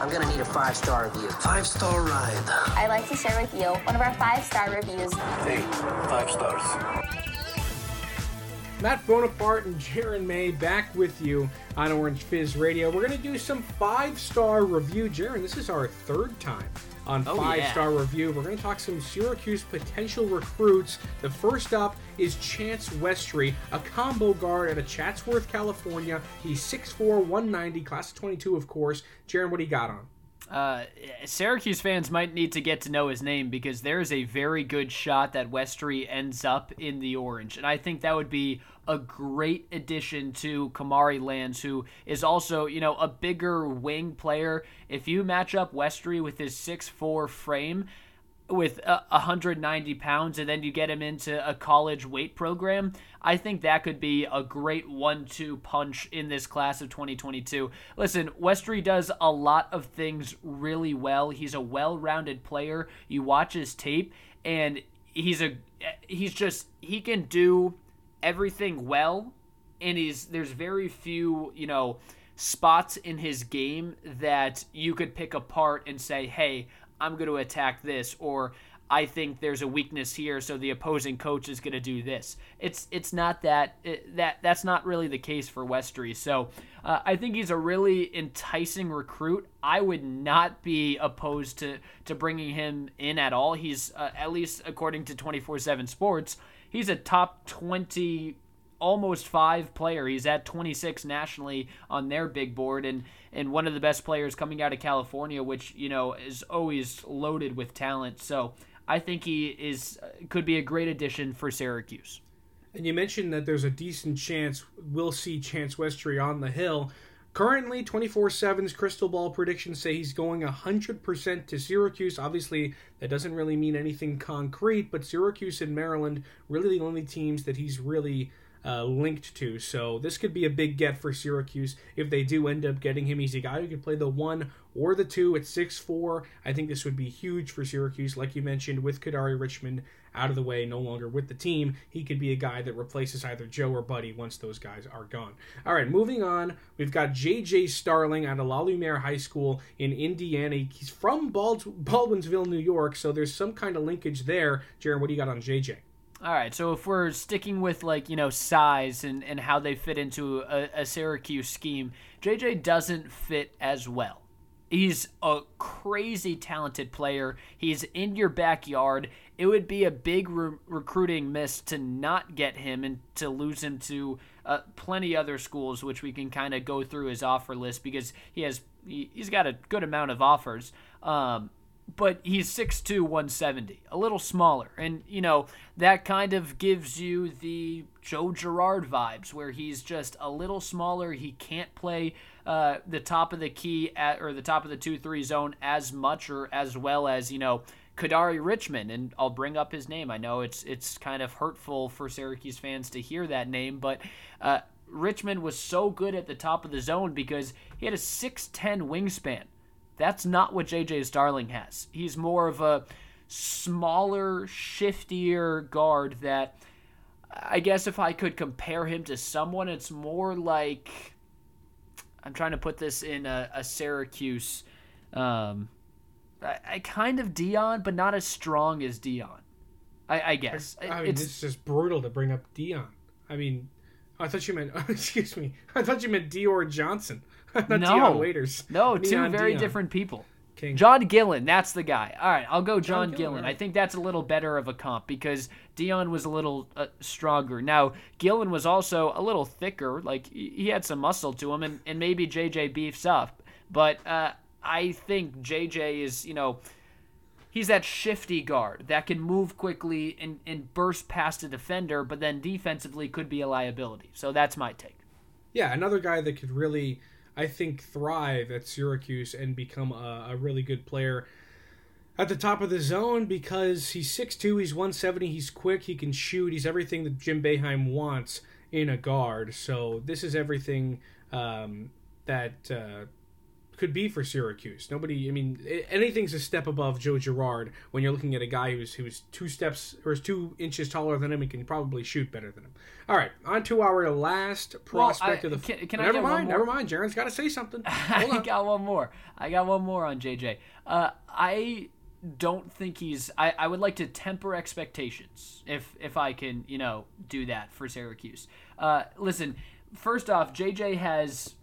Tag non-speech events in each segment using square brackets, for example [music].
I'm gonna need a five star review. Five star ride. I'd like to share with you one of our five star reviews. Hey, five stars. Matt Bonaparte and Jaron May back with you on Orange Fizz Radio. We're going to do some five star review. Jaron, this is our third time on Oh, five yeah. star review. We're going to talk some Syracuse potential recruits. The first up is Chance Westry, a combo guard out of Chatsworth, California. He's 6'4, 190, class of 22, of course. Jaron, what do you got on? Uh, Syracuse fans might need to get to know his name because there is a very good shot that Westry ends up in the orange, and I think that would be a great addition to Kamari Lands, who is also you know a bigger wing player. If you match up Westry with his 6'4 frame with uh, 190 pounds and then you get him into a college weight program, I think that could be a great one two punch in this class of 2022. Listen, Westry does a lot of things really well. He's a well rounded player. You watch his tape, and he's a he's just he can do everything well and he's there's very few you know spots in his game that you could pick apart and say hey i'm going to attack this or i think there's a weakness here so the opposing coach is going to do this. It's it's not that it, that that's not really the case for westry. So uh, i think he's a really enticing recruit. I would not be opposed to to bringing him in at all. He's uh, at least according to 24/7 sports he's a top 20 almost five player. He's at 26 nationally on their big board, and and one of the best players coming out of California, which you know is always loaded with talent. So I think he is uh, could be a great addition for Syracuse. And you mentioned that there's a decent chance we'll see Chance Westry on the hill. Currently, 24 7's crystal ball predictions say he's going 100% to Syracuse. Obviously, that doesn't really mean anything concrete, but Syracuse and Maryland really the only teams that he's really uh, linked to. So this could be a big get for Syracuse if they do end up getting him. He's a guy who could play the one or the two at six four. I think this would be huge for Syracuse. Like you mentioned, with Kadari Richmond out of the way, no longer with the team, he could be a guy that replaces either Joe or Buddy once those guys are gone. All right, moving on. We've got JJ Starling out of La Lumiere High School in Indiana. He's from Bald- Baldwinsville, New York, so there's some kind of linkage there. Jaron, what do you got on JJ? All right, so if we're sticking with like you know size and and how they fit into a, a Syracuse scheme, JJ doesn't fit as well. He's a crazy talented player. He's in your backyard. It would be a big re- recruiting miss to not get him and to lose him to uh, plenty other schools, which we can kind of go through his offer list because he has he, he's got a good amount of offers. Um, but he's 6'2", 170, a little smaller. And, you know, that kind of gives you the Joe Girard vibes, where he's just a little smaller. He can't play uh, the top of the key at, or the top of the 2-3 zone as much or as well as, you know, Kadari Richmond. And I'll bring up his name. I know it's it's kind of hurtful for Syracuse fans to hear that name, but uh, Richmond was so good at the top of the zone because he had a 6'10 wingspan. That's not what JJ Starling has. He's more of a smaller, shiftier guard that I guess if I could compare him to someone, it's more like I'm trying to put this in a, a Syracuse. Um, I, I kind of Dion, but not as strong as Dion. I, I guess I mean, it's it's just brutal to bring up Dion. I mean, I thought you meant. [laughs] Excuse me. I thought you meant Dior Johnson. [laughs] Not no Dion Waiters. No, [laughs] two very Dion. different people. King. Jon Gillon, that's the guy. All right, I'll go Jon, Gillon, Gillon. I think that's a little better of a comp because Dion was a little uh, stronger. Now, Gillon was also a little thicker. Like, he he had some muscle to him, and, and maybe JJ beefs up. But uh, I think JJ is, you know, he's that shifty guard that can move quickly and, and burst past a defender, but then defensively could be a liability. So that's my take. Yeah, another guy that could really, I think, thrive at Syracuse and become a, a really good player at the top of the zone because he's 6'2", he's 170, he's quick, he can shoot, he's everything that Jim Boeheim wants in a guard. So this is everything um, that uh, could be for Syracuse. Nobody, I mean, anything's a step above Joe Girard when you're looking at a guy who's who's two steps or is two inches taller than him and can probably shoot better than him. All right, on to our last prospect I- of the. can- can I never one mind, more? never mind. Jaron's got to say something. [laughs] Hold I on. got one more. I got one more on JJ. Uh, I don't think he's. I, I would like to temper expectations if if I can, you know, do that for Syracuse. Uh, listen, first off, JJ has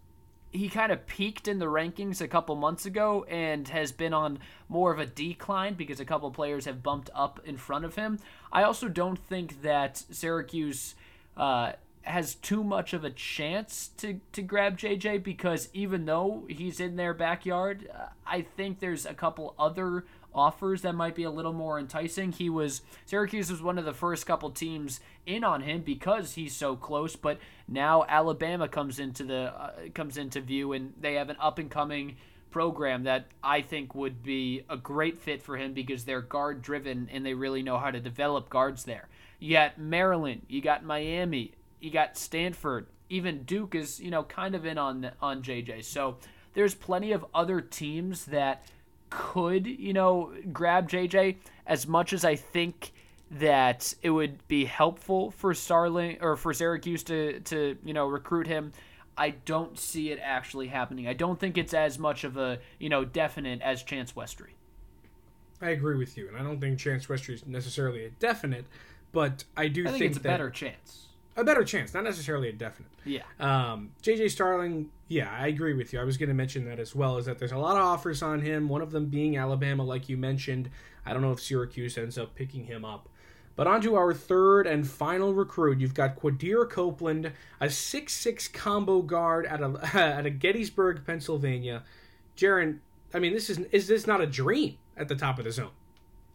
he kind of peaked in the rankings a couple months ago and has been on more of a decline because a couple players have bumped up in front of him. I also don't think that Syracuse uh, has too much of a chance to, to grab JJ because even though he's in their backyard, uh, I think there's a couple other offers that might be a little more enticing. He was Syracuse was one of the first couple teams in on him because he's so close, but now Alabama comes into the uh, comes into view and they have an up and coming program that I think would be a great fit for him because they're guard driven and they really know how to develop guards there. Got Maryland, you got Miami, you got Stanford, even Duke is, you know, kind of in on on JJ. So there's plenty of other teams that could, you know, grab JJ as much as I think that it would be helpful for Starling or for Syracuse to to, you know, recruit him. I don't see it actually happening. I don't think it's as much of a, you know, definite as Chance Westry. I agree with you, and I don't think Chance Westry is necessarily a definite, but I do I think, think it's a better chance. A better chance, not necessarily a definite. Yeah. Um, JJ Starling, yeah, I agree with you. I was going to mention that as well. Is that there's a lot of offers on him. One of them being Alabama, like you mentioned. I don't know if Syracuse ends up picking him up. But on to our third and final recruit. You've got Quadir Copeland, a six-six combo guard at a [laughs] at a Gettysburg, Pennsylvania. Jaron, I mean, this is is this not a dream at the top of the zone?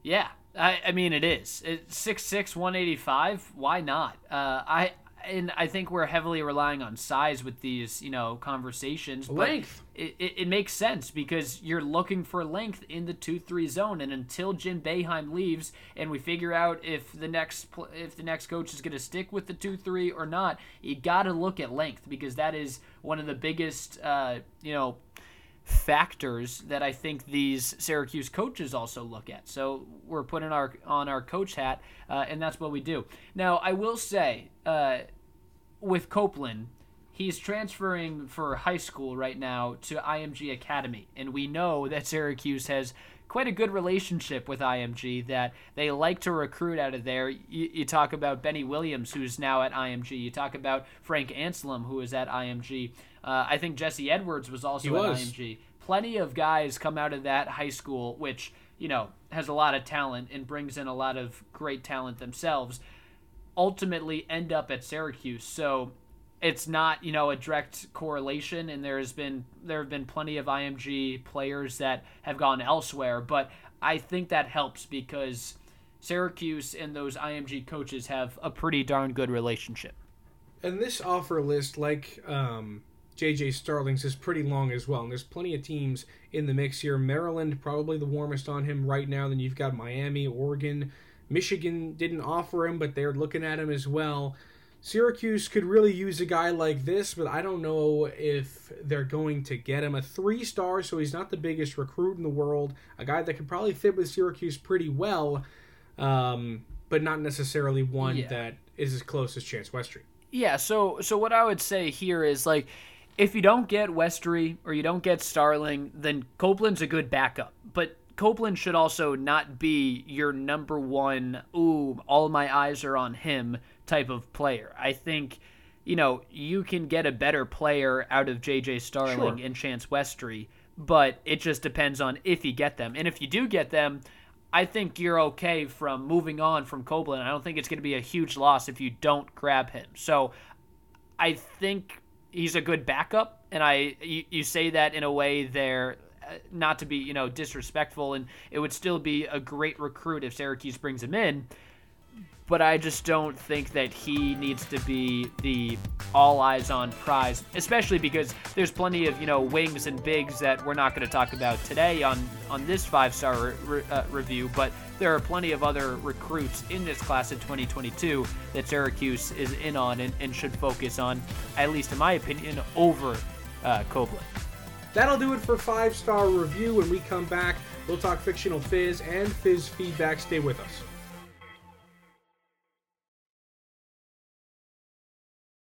Yeah, I, I mean it is. It's six six one eighty five. Why not? Uh, I and I think we're heavily relying on size with these, you know, conversations. but Length. It, it, it makes sense because you're looking for length in the two three zone, and until Jim Boeheim leaves, and we figure out if the next if the next coach is going to stick with the two three or not, you got to look at length because that is one of the biggest, uh, you know factors that I think these Syracuse coaches also look at. So we're putting our on our coach hat, uh, and that's what we do. Now I will say, uh, with Copeland, he's transferring for high school right now to IMG Academy, and we know that Syracuse has quite a good relationship with IMG that they like to recruit out of there. You, you talk about Benny Williams, who's now at IMG. You talk about Frank Anselem, who is at IMG. Uh, I think Jesse Edwards was also He at was. IMG. Plenty of guys come out of that high school, which you know has a lot of talent and brings in a lot of great talent themselves. Ultimately, end up at Syracuse. So it's not you know a direct correlation and there's been there have been plenty of IMG players that have gone elsewhere but I think that helps because Syracuse and those IMG coaches have a pretty darn good relationship. And this offer list, like um, JJ Starling's, is pretty long as well. And there's plenty of teams in the mix here. Maryland, probably the warmest on him right now. Then you've got Miami, Oregon. Michigan didn't offer him, but they're looking at him as well. Syracuse could really use a guy like this, but I don't know if they're going to get him. A three star, so he's not the biggest recruit in the world. A guy that could probably fit with Syracuse pretty well, um, but not necessarily one Yeah. that is as close as Chance Westry. Yeah, so so what I would say here is like if you don't get Westry or you don't get Starling, then Copeland's a good backup. But Copeland should also not be your number one, ooh, all my eyes are on him type of player. I think, you know, you can get a better player out of JJ Starling Sure. and Chance Westry, but it just depends on if you get them. And if you do get them, I think you're okay from moving on from Copeland. I don't think it's going to be a huge loss if you don't grab him. So I think he's a good backup, and I you, you say that in a way there, uh, not to be you know disrespectful, and it would still be a great recruit if Syracuse brings him in. But I just don't think that he needs to be the all eyes on prize, especially because there's plenty of you know wings and bigs that we're not going to talk about today on on this five star re- uh, review. But there are plenty of other recruits in this class of 2022 that Syracuse is in on and, and should focus on, at least in my opinion, over uh. That'll do it for five star review. When we come back, we'll talk fictional fizz and fizz feedback. Stay with us.